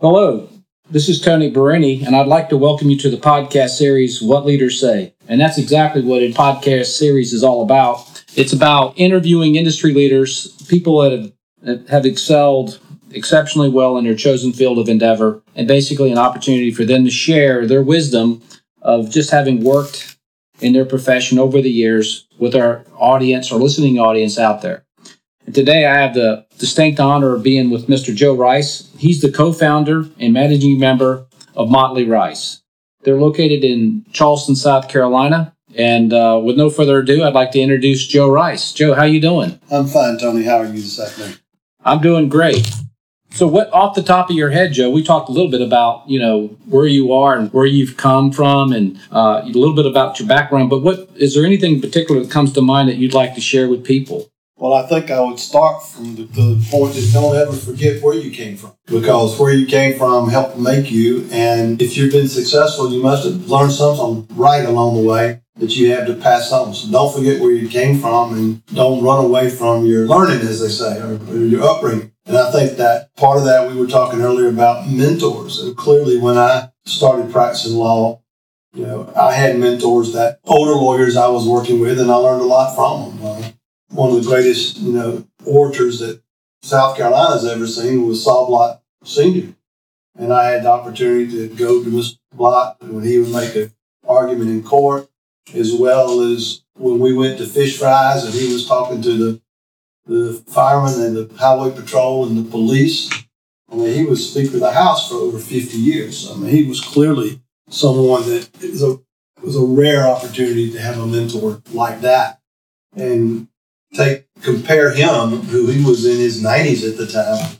Hello, this is Tony Berenyi, and I'd like to welcome you to the podcast series, What Leaders Say. And that's exactly what a podcast series is all about. It's about interviewing industry leaders, people that have, have excelled exceptionally well in their chosen field of endeavor, and basically an opportunity for them to share their wisdom of just having worked in their profession over the years with our audience or listening audience out there. And today I have the distinct honor of being with Mr. Joe Rice. He's the co founder and managing member of Motley Rice. They're located in Charleston, South Carolina. And uh, with no further ado, I'd like to introduce Joe Rice. Joe, how you doing? I'm fine, Tony. How are you this afternoon? I'm doing great. So, what off the top of your head, Joe? We talked a little bit about you know where you are and where you've come from, and uh, a little bit about your background. But what is there anything in particular that comes to mind that you'd like to share with people? Well, I think I would start from the, the point that don't ever forget where you came from, because where you came from helped make you. And if you've been successful, you must have learned something right along the way that you have to pass on. So don't forget where you came from, and don't run away from your learning, as they say, or, or your upbringing. And I think that part of that we were talking earlier about mentors. And clearly, when I started practicing law, you know, I had mentors that older lawyers I was working with, and I learned a lot from them. One of the greatest, you know, orators that South Carolina's ever seen was Sol Blatt Sr. And I had the opportunity to go to Mr. Blatt when he would make an argument in court, as well as when we went to fish fries and he was talking to the the firemen and the highway patrol and the police. I mean, he was Speaker of the House for over 50 years. I mean, he was clearly someone that is a, was a rare opportunity to have a mentor like that. And take compare him, who he was in his 90s at the time,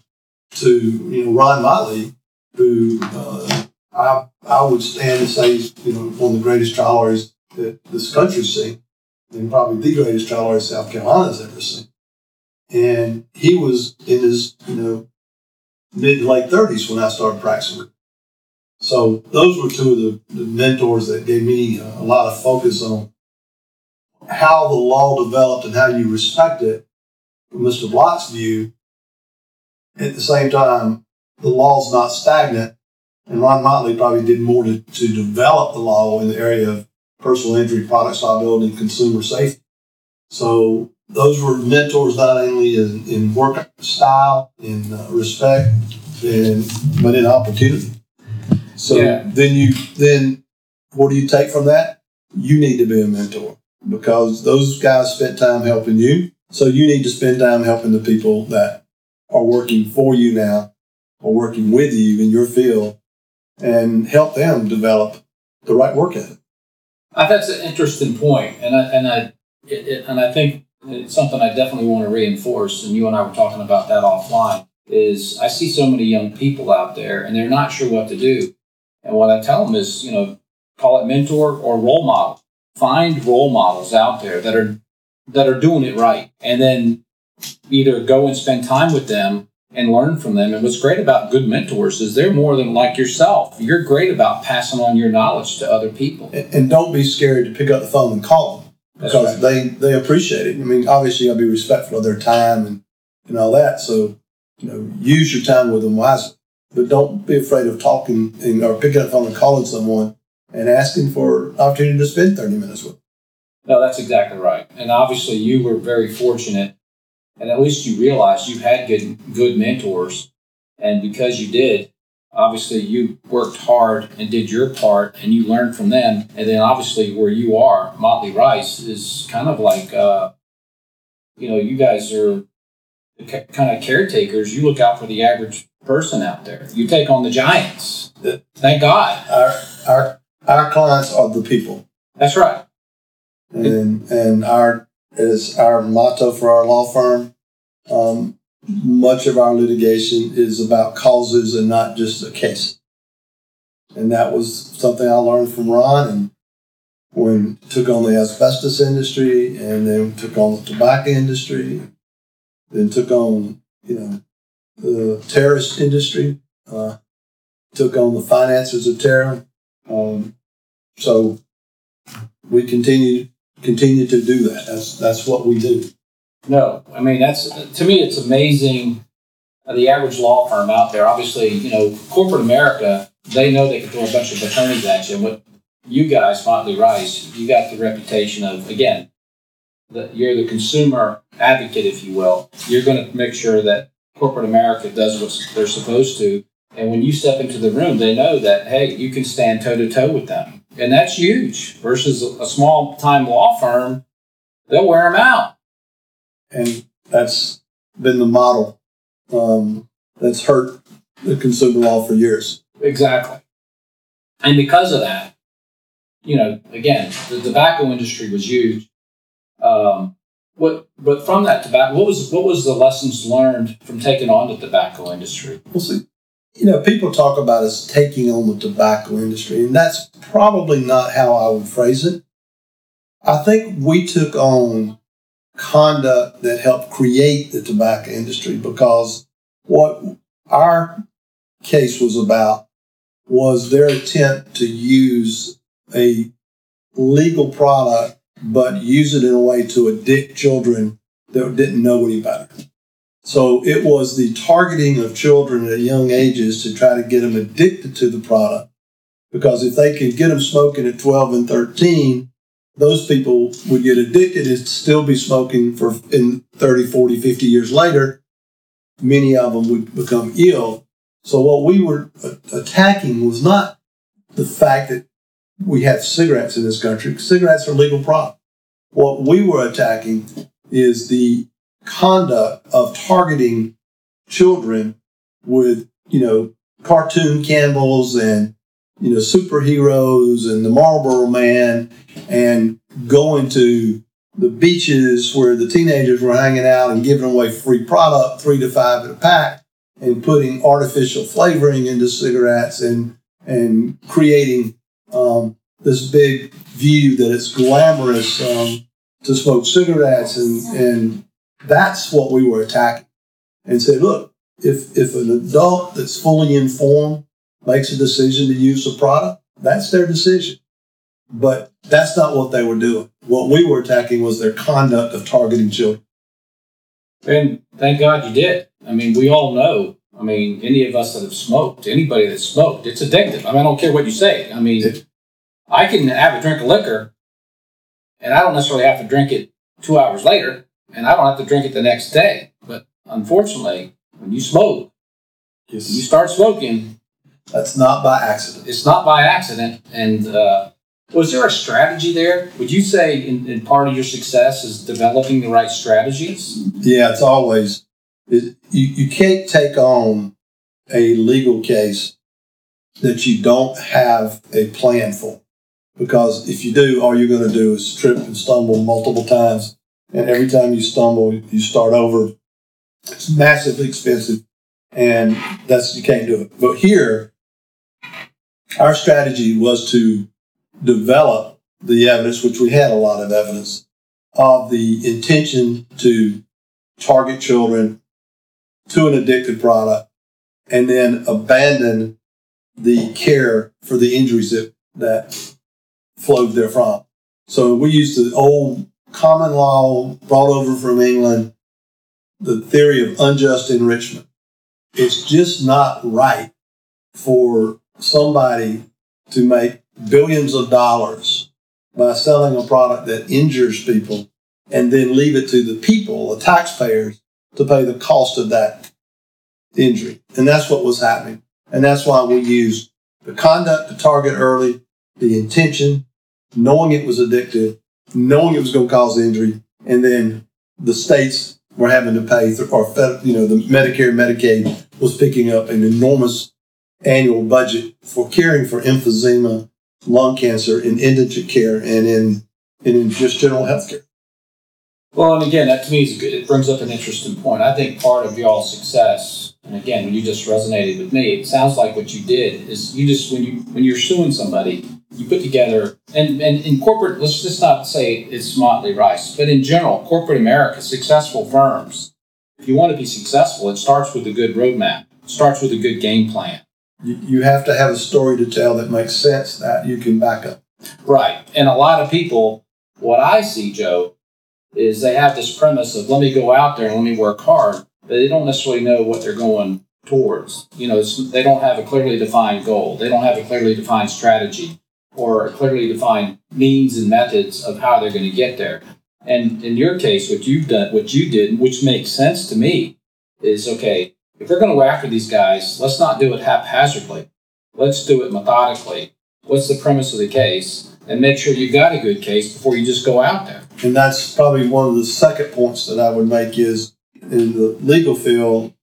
to you know Ron Motley, who uh, I I would stand and say you know one of the greatest trial lawyers that this country's seen, and probably the greatest trial lawyer South Carolina's ever seen and he was in his you know mid late thirties when I started practicing. So those were two of the, the mentors that gave me a lot of focus on how the law developed and how you respect it. From Mr. Blatt's view, at the same time, the law's not stagnant, and Ron Motley probably did more to, to develop the law in the area of personal injury, product liability, and consumer safety. So those were mentors not only in, in work style, in uh, respect, and but in opportunity. So yeah. then you then what do you take from that? You need to be a mentor because those guys spent time helping you. So you need to spend time helping the people that are working for you now or working with you in your field and help them develop the right work ethic. That's an interesting point, and I and I it, it, and I think it's something I definitely want to reinforce, and you and I were talking about that offline, is I see so many young people out there and they're not sure what to do. And what I tell them is, you know, call it mentor or role model. Find role models out there that are that are doing it right. And then either go and spend time with them and learn from them. And what's great about good mentors is they're more than like yourself. You're great about passing on your knowledge to other people. And, and don't be scared to pick up the phone and call them because right. they they appreciate it. I mean, obviously, you got to be respectful of their time and and all that. So, you know, use your time with them wisely, but don't be afraid of talking and, or picking up the phone and calling someone and asking for opportunity to spend thirty minutes with. Them. No, that's exactly right. And obviously, you were very fortunate, and at least you realized you had good good mentors, and because you did, obviously you worked hard and did your part and you learned from them and then obviously where you are motley rice is kind of like uh, you know you guys are kind of caretakers you look out for the average person out there you take on the giants thank god our our our clients are the people that's right and and our is our motto for our law firm um, much of our litigation is about causes and not just a case. And that was something I learned from Ron and when took on the asbestos industry and then took on the tobacco industry, then took on, you know, the terrorist industry, uh, took on the finances of terror. Um, so we continue continue to do that. That's that's what we do. No, I mean that's to me it's amazing the average law firm out there, obviously, you know, corporate America, they know they can throw a bunch of attorneys at you. And what you guys, Motley Rice, you got the reputation of, again, that you're the consumer advocate, if you will. You're going to make sure that corporate America does what they're supposed to. And when you step into the room, they know that, hey, you can stand toe to toe with them. And that's huge versus a small time law firm, they'll wear them out. And that's been the model um, that's hurt the consumer law for years. Exactly. And because of that, you know, again, the tobacco industry was huge. Um, what, but from that tobacco, what was what was the lessons learned from taking on the tobacco industry? Well, see, you know, people talk about us taking on the tobacco industry, and that's probably not how I would phrase it. I think we took on conduct that helped create the tobacco industry because what our case was about was their attempt to use a legal product but use it in a way to addict children that didn't know any better. So it was the targeting of children at young ages to try to get them addicted to the product. Because if they could get them smoking at 12 and 13, those people would get addicted and still be smoking for in 30, 40, 50 years later. Many of them would become ill. So what we were attacking was not the fact that we have cigarettes in this country. Cigarettes are legal product. What we were attacking is the conduct of targeting children with, you know, cartoon camels and, you know, superheroes and the Marlboro Man and going to the beaches where the teenagers were hanging out and giving away free product, three to five at a pack, and putting artificial flavoring into cigarettes and and creating um, this big view that it's glamorous um, to smoke cigarettes and and that's what we were attacking and said, look, if, if an adult that's fully informed makes a decision to use a product, that's their decision. But that's not what they were doing. What we were attacking was their conduct of targeting children. And thank God you did. I mean, we all know. I mean, any of us that have smoked, anybody that smoked, it's addictive. I mean, I don't care what you say. I mean, it, I can have a drink of liquor, and I don't necessarily have to drink it two hours later and I don't have to drink it the next day. But unfortunately, when you smoke, yes. you start smoking. That's not by accident. It's not by accident. And uh, was there a strategy there? Would you say in, in, part of your success is developing the right strategies? Yeah, it's always. It, you, you can't take on a legal case that you don't have a plan for. Because if you do, all you're going to do is trip and stumble multiple times and every time you stumble, you start over. It's massively expensive, and that's you can't do it. But here, our strategy was to develop the evidence, which we had a lot of evidence of the intention to target children to an addictive product, and then abandon the care for the injuries that that flowed therefrom. So we used the old common law brought over from England, the theory of unjust enrichment. It's just not right for somebody to make billions of dollars by selling a product that injures people and then leave it to the people, the taxpayers, to pay the cost of that injury. And that's what was happening. And that's why we used the conduct to target early, the intention, knowing it was addictive, knowing it was going to cause injury, and then the states were having to pay, or you know, the Medicare, Medicaid was picking up an enormous annual budget for caring for emphysema, lung cancer, in indigent care, and in and in just general health care. Well, and again, that to me is good. It brings up an interesting point. I think part of y'all's success, and again, when you just resonated with me, it sounds like what you did is you just when you when you're suing somebody, you put together, and, and in corporate, let's just not say it's Motley Rice, but in general, corporate America, successful firms, if you want to be successful, it starts with a good roadmap, it starts with a good game plan. You have to have a story to tell that makes sense that you can back up. Right. And a lot of people, what I see, Joe, is they have this premise of let me go out there and let me work hard. but they don't necessarily know what they're going towards. You know, they don't have a clearly defined goal. They don't have a clearly defined strategy or clearly defined means and methods of how they're going to get there. And in your case, what you've done, what you did, which makes sense to me, is okay. If we're going to go after these guys, let's not do it haphazardly. Let's do it methodically. What's the premise of the case? And make sure you've got a good case before you just go out there. And that's probably one of the second points that I would make is in the legal field,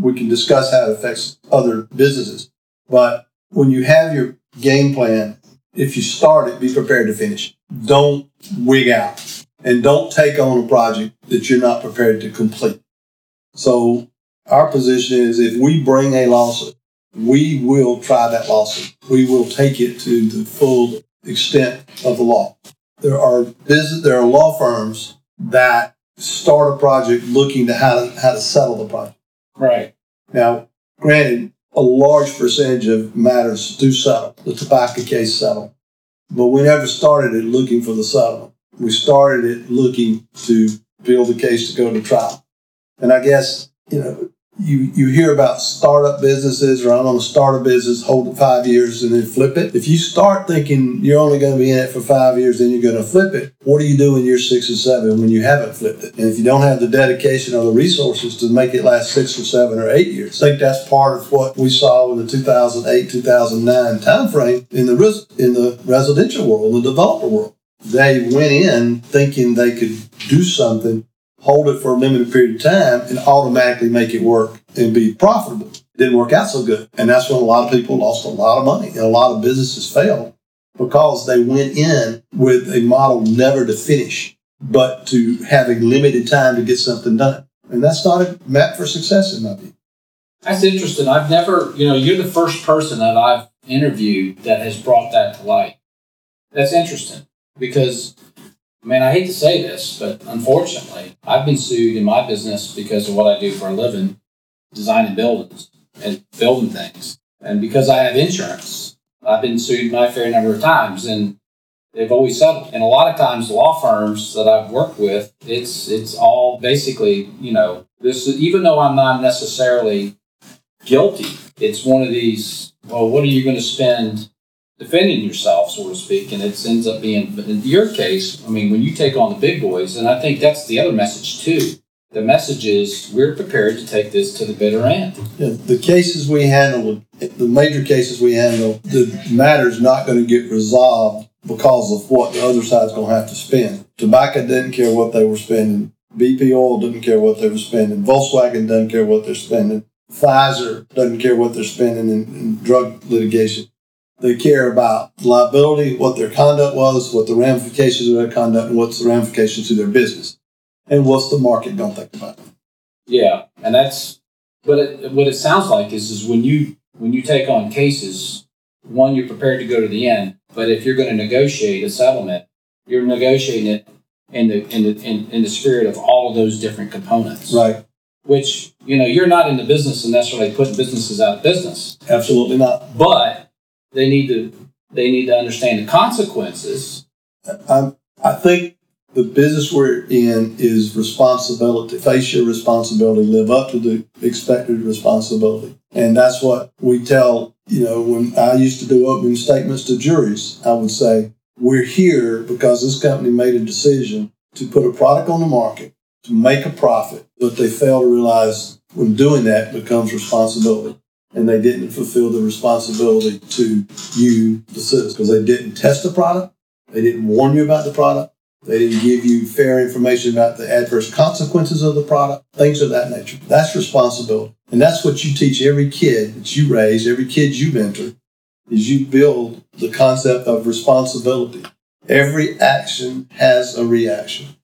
we can discuss how it affects other businesses. But when you have your game plan, if you start it, be prepared to finish. Don't wig out and don't take on a project that you're not prepared to complete. So our position is if we bring a lawsuit, we will try that lawsuit. We will take it to the full extent of the law. There are business, there are law firms that start a project looking to how to how to settle the project. Right. Now, granted, a large percentage of matters do settle. The tobacco case settle. But we never started it looking for the settlement. We started it looking to build the case to go to trial. And I guess, you know, you, you hear about startup businesses or I'm on a startup business, hold it five years and then flip it. If you start thinking you're only going to be in it for five years, then you're going to flip it. What do you do in year six or seven when you haven't flipped it? And if you don't have the dedication or the resources to make it last six or seven or eight years, I think that's part of what we saw in the 2008, 2009 timeframe in the, res- in the residential world, the developer world. They went in thinking they could do something hold it for a limited period of time and automatically make it work and be profitable. It didn't work out so good. And that's when a lot of people lost a lot of money and a lot of businesses failed because they went in with a model never to finish, but to having limited time to get something done. And that's not a map for success in my view. That's interesting. I've never, you know, you're the first person that I've interviewed that has brought that to light. That's interesting because I mean, I hate to say this, but unfortunately, I've been sued in my business because of what I do for a living, designing buildings and building things. And because I have insurance, I've been sued my fair number of times and they've always settled. And a lot of times law firms that I've worked with, it's it's all basically, you know, this even though I'm not necessarily guilty, it's one of these, well, what are you going to spend defending yourself, so to speak, and it ends up being, in your case, I mean, when you take on the big boys, and I think that's the other message too. The message is we're prepared to take this to the bitter end. Yeah, the cases we handle, the major cases we handle, the matter's not going to get resolved because of what the other side's going to have to spend. Tobacco didn't care what they were spending. BP Oil didn't care what they were spending. Volkswagen doesn't care what they're spending. Pfizer doesn't care what they're spending in, in drug litigation. They care about liability, what their conduct was, what the ramifications of their conduct, and what's the ramifications to their business, and what's the market going to think about it. Yeah, and that's but it, what it sounds like is is when you when you take on cases, one you're prepared to go to the end, but if you're going to negotiate a settlement, you're negotiating it in the in the in, in the spirit of all of those different components. Right. Which you know you're not in the business of necessarily putting businesses out of business. Absolutely not. But they need to they need to understand the consequences. I, I think the business we're in is responsibility. Face your responsibility. Live up to the expected responsibility. And that's what we tell, you know, when I used to do opening statements to juries, I would say, we're here because this company made a decision to put a product on the market to make a profit, but they fail to realize when doing that becomes responsibility and they didn't fulfill the responsibility to you, the citizen, because they didn't test the product, they didn't warn you about the product, they didn't give you fair information about the adverse consequences of the product, things of that nature. That's responsibility. And that's what you teach every kid that you raise, every kid you mentor, is you build the concept of responsibility. Every action has a reaction.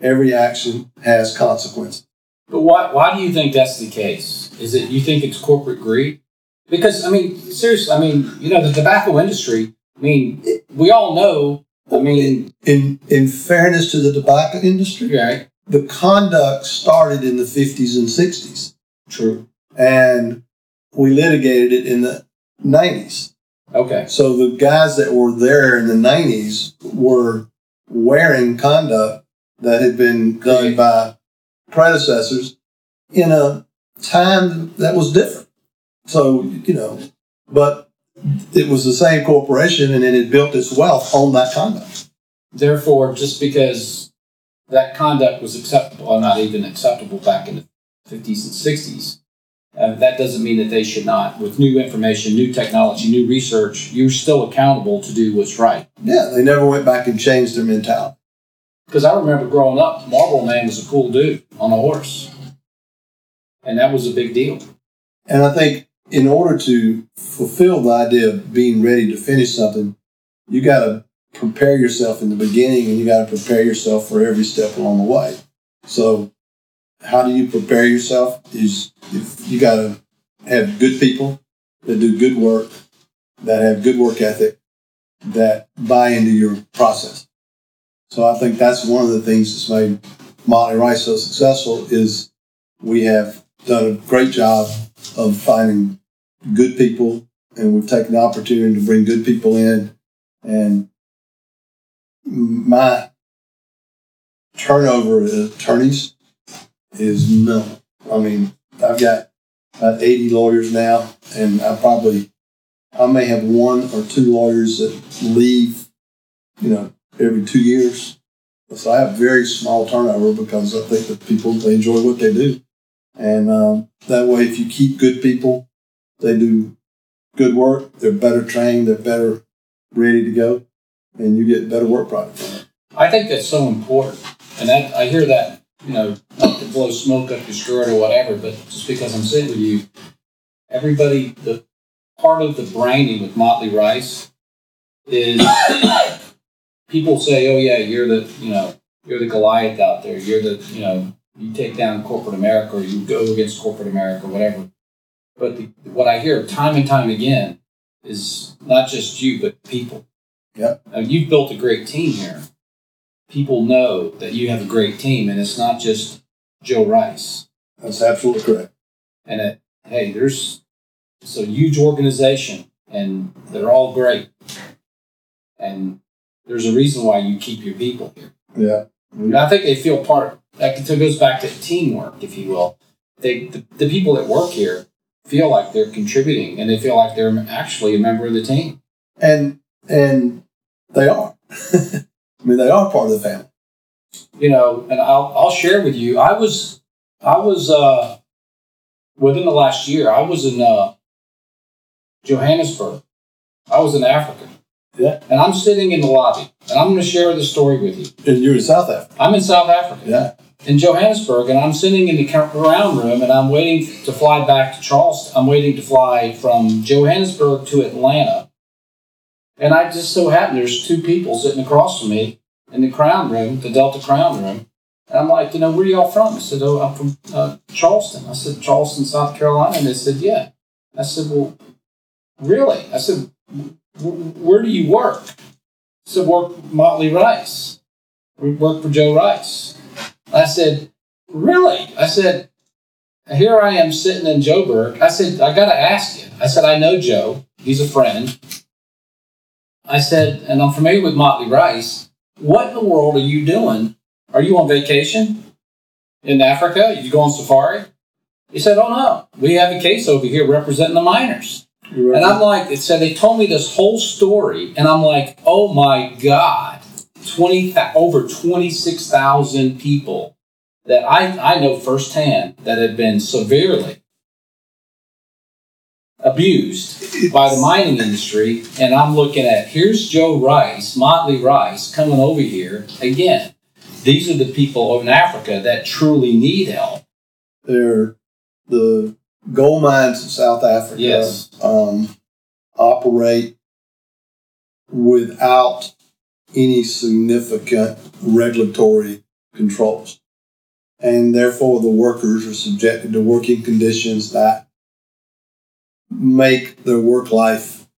Every action has consequences. But why, why do you think that's the case? Is it you think it's corporate greed? Because I mean, seriously, I mean, you know, the tobacco industry. I mean, we all know. I mean, in in fairness to the tobacco industry, right? The conduct started in the fifties and sixties. True. And we litigated it in the nineties. Okay. So the guys that were there in the nineties were wearing conduct that had been done by predecessors in a time that was different. So, you know, but it was the same corporation and it had built its wealth on that conduct. Therefore, just because that conduct was acceptable, or not even acceptable back in the 50s and 60s, uh, that doesn't mean that they should not. With new information, new technology, new research, you're still accountable to do what's right. Yeah, they never went back and changed their mentality. Because I remember growing up, Marlboro Man was a cool dude on a horse. And that was a big deal. And I think in order to fulfill the idea of being ready to finish something, you got to prepare yourself in the beginning and you got to prepare yourself for every step along the way. So, how do you prepare yourself? Is if you got to have good people that do good work, that have good work ethic, that buy into your process. So I think that's one of the things that's made Motley Rice so successful is we have done a great job of finding good people and we've taken the opportunity to bring good people in and my turnover of attorneys is minimal. I mean, I've got about 80 lawyers now, and I probably, I may have one or two lawyers that leave, you know, every two years. So I have very small turnover because I think that people, they enjoy what they do. And um, that way, if you keep good people, they do good work, they're better trained, they're better ready to go, and you get better work product. I think that's so important. And that, I hear that, you know, not to blow smoke up your skirt or whatever, but just because I'm sitting with you, everybody, the part of the branding with Motley Rice is people say, oh, yeah, you're the, you know, you're the Goliath out there. You're the, you know, you take down corporate America or you go against corporate America, whatever. But the, what I hear time and time again is not just you, but people. Yep. Now, you've built a great team here. People know that you have a great team, and it's not just Joe Rice. That's absolutely correct. And it, hey, there's it's a huge organization, and they're all great. And there's a reason why you keep your people here. Yeah. And I think they feel part. That goes back to teamwork, if you will. They the, the people that work here feel like they're contributing, and they feel like they're actually a member of the team. And and they are. I mean, they are part of the family. You know, and I'll I'll share with you. I was I was uh, within the last year. I was in uh, Johannesburg. I was in Africa. Yeah. And I'm sitting in the lobby, and I'm going to share the story with you. And you're in South Africa. I'm in South Africa. Yeah. in Johannesburg, and I'm sitting in the crown room, and I'm waiting to fly back to Charleston. I'm waiting to fly from Johannesburg to Atlanta, and I just so happen there's two people sitting across from me in the crown room, the Delta Crown room, and I'm like, you know, where are y'all from? I said, oh, I'm from uh, Charleston. I said, Charleston, South Carolina, and they said, yeah. I said, well, really? I said, where do you work? So work Motley Rice. We work for Joe Rice. I said, Really? I said, Here I am sitting in Joburg. I said, I got to ask you. I said, I know Joe. He's a friend. I said, and I'm familiar with Motley Rice. What in the world are you doing? Are you on vacation in Africa? You go on safari? He said, Oh no, we have a case over here representing the miners. You're And I'm like, said they told me this whole story, and I'm like, oh my god, twenty over twenty six thousand people that I I know firsthand that have been severely abused by the mining industry, and I'm looking at here's Joe Rice, Motley Rice, coming over here again. These are the people in Africa that truly need help. They're the gold mines in South Africa Yes. um, operate without any significant regulatory controls. And therefore, the workers are subjected to working conditions that make their work life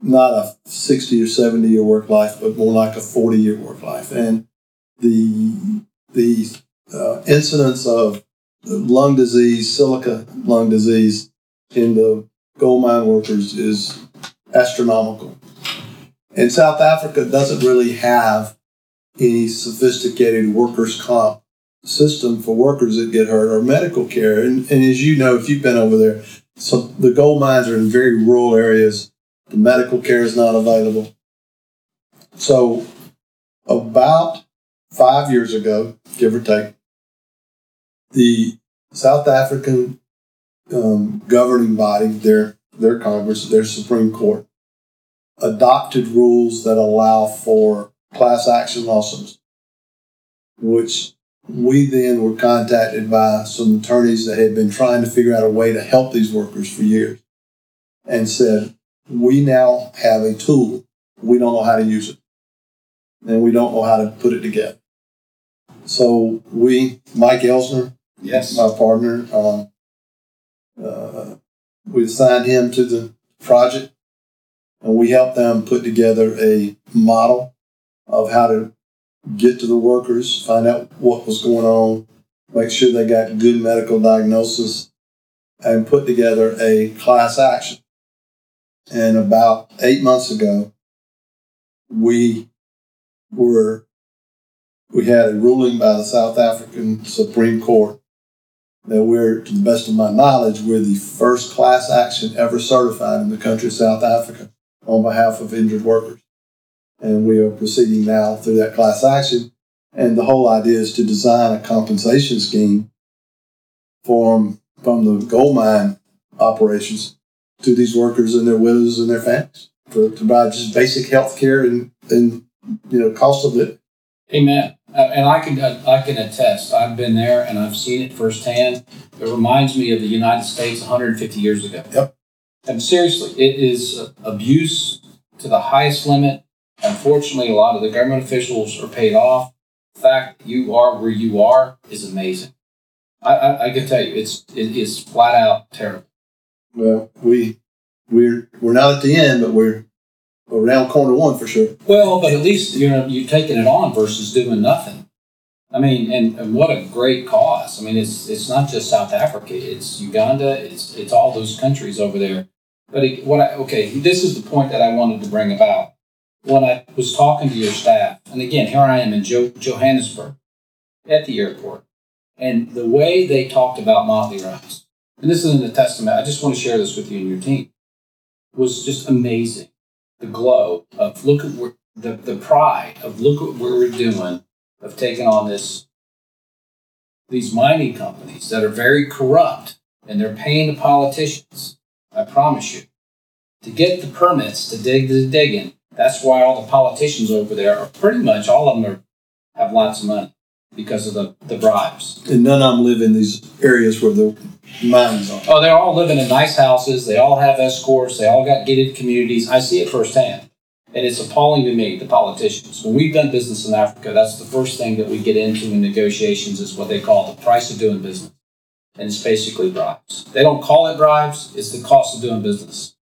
not a 60 or 70 year work life, but more like a 40 year work life. And the, the uh, incidence of lung disease, silica lung disease in the gold mine workers is astronomical. And South Africa doesn't really have any sophisticated workers' comp system for workers that get hurt or medical care. And, and as you know, if you've been over there, so the gold mines are in very rural areas. The medical care is not available. So about five years ago, give or take, the South African um, governing body, their their Congress, their Supreme Court, adopted rules that allow for class action lawsuits, which we then were contacted by some attorneys that had been trying to figure out a way to help these workers for years and said, We now have a tool. We don't know how to use it. And we don't know how to put it together. So we, Mike Elsner, Yes. my partner, um, uh, we assigned him to the project and we helped them put together a model of how to get to the workers, find out what was going on, make sure they got good medical diagnosis, and put together a class action. And about eight months ago, we were we had a ruling by the South African Supreme Court that we're, to the best of my knowledge, we're the first class action ever certified in the country of South Africa on behalf of injured workers. And we are proceeding now through that class action. And the whole idea is to design a compensation scheme from, from the gold mine operations to these workers and their widows and their families for, to provide just basic health care and, and, you know, cost of living. Amen. And I can uh, I can attest. I've been there and I've seen it firsthand. It reminds me of the United States 150 years ago. Yep. And seriously, it is uh, abuse to the highest limit. Unfortunately, a lot of the government officials are paid off. The fact that you are where you are is amazing. I, I, I can tell you, it's it is flat out terrible. Well, we we're we're not at the end, but we're around corner one for sure. Well, but at least you know you're taking it on versus doing nothing. I mean, and, and what a great cause. I mean, it's it's not just South Africa; it's Uganda. It's it's all those countries over there. But it, what I okay, this is the point that I wanted to bring about when I was talking to your staff. And again, here I am in jo- Johannesburg at the airport, and the way they talked about Motley Rice, and this isn't a testament. I just want to share this with you and your team was just amazing the glow of look at where, the, the pride of look at what we're doing of taking on this these mining companies that are very corrupt and they're paying the politicians. I promise you. To get the permits to dig the digging that's why all the politicians over there are pretty much all of them are, have lots of money because of the, the bribes. And none of them live in these areas where the mines are. Oh, they're all living in nice houses. They all have escorts. They all got gated communities. I see it firsthand. And it's appalling to me, the politicians. When we've done business in Africa, that's the first thing that we get into in negotiations is what they call the price of doing business. And it's basically bribes. They don't call it bribes, it's the cost of doing business.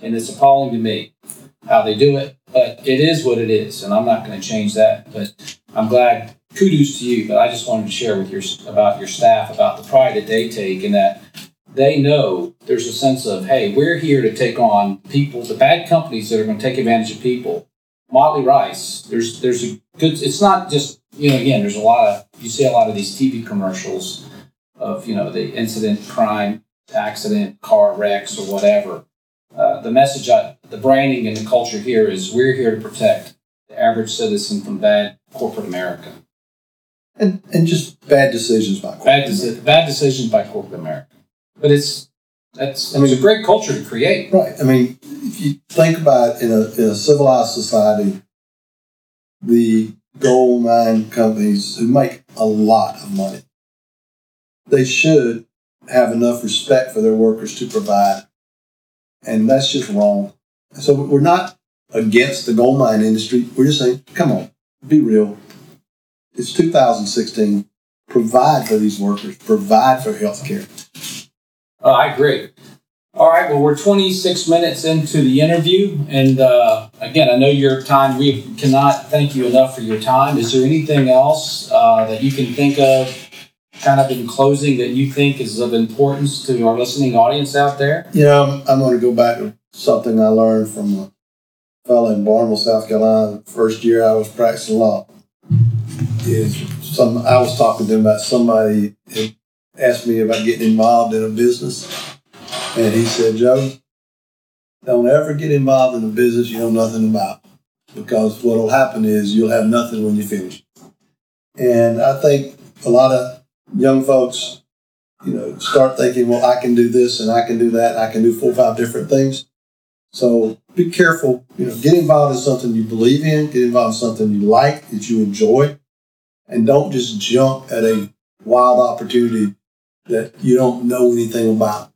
And it's appalling to me how they do it, but it is what it is. And I'm not going to change that. But I'm glad kudos to you, but I just wanted to share with your about your staff about the pride that they take and that they know there's a sense of hey, we're here to take on people, the bad companies that are going to take advantage of people. Motley Rice, there's there's a good. It's not just you know again. There's a lot of you see a lot of these TV commercials of you know the incident, crime, accident, car wrecks, or whatever. Uh, the message, I, the branding, and the culture here is we're here to protect the average citizen from bad corporate America. And and just bad decisions by Bad, deci- bad decisions by corporate America. But it's that's I mean- it's a great culture to create. Right. I mean, if you think about it, in a, in a civilized society, the gold mine companies who make a lot of money, they should have enough respect for their workers to provide. And that's just wrong. So we're not against the gold mine industry. We're just saying, come on, be real. It's 2016. Provide for these workers. Provide for health care. Uh, I agree. All right. Well, we're 26 minutes into the interview, and uh, again, I know your time. We cannot thank you enough for your time. Is there anything else uh, that you can think of, kind of in closing, that you think is of importance to our listening audience out there? You know, I'm, I'm going to go back to something I learned from a fellow in Barnwell, South Carolina. The first year I was practicing law is some I was talking to him about somebody asked me about getting involved in a business, and he said, "Joe, don't ever get involved in a business you know nothing about, because what'll happen is you'll have nothing when you finish." And I think a lot of young folks, you know, start thinking, "Well, I can do this and I can do that. I can do four or five different things." So be careful. You know, get involved in something you believe in. Get involved in something you like that you enjoy, and don't just jump at a wild opportunity that you don't know anything about.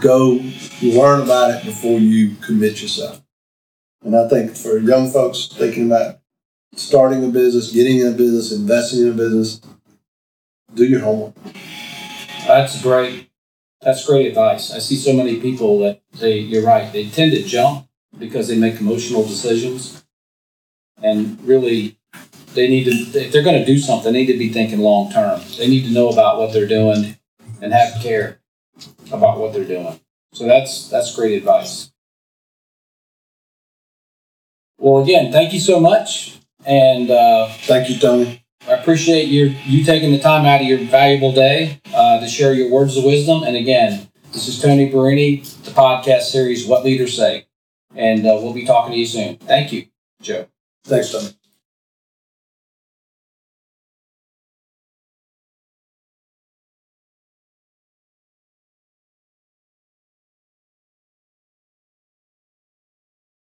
Go learn about it before you commit yourself. And I think for young folks thinking about starting a business, getting in a business, investing in a business, do your homework. That's great. That's great advice. I see so many people that they, you're right, they tend to jump because they make emotional decisions. And really, they need to, if they're going to do something, they need to be thinking long term. They need to know about what they're doing and have care about what they're doing. So that's, that's great advice. Well, again, thank you so much. And uh, Thank you, Tony. I appreciate your you taking the time out of your valuable day uh, to share your words of wisdom. And again, this is Tony Berenyi, the podcast series "What Leaders Say," and uh, we'll be talking to you soon. Thank you, Joe. Thanks, Tony.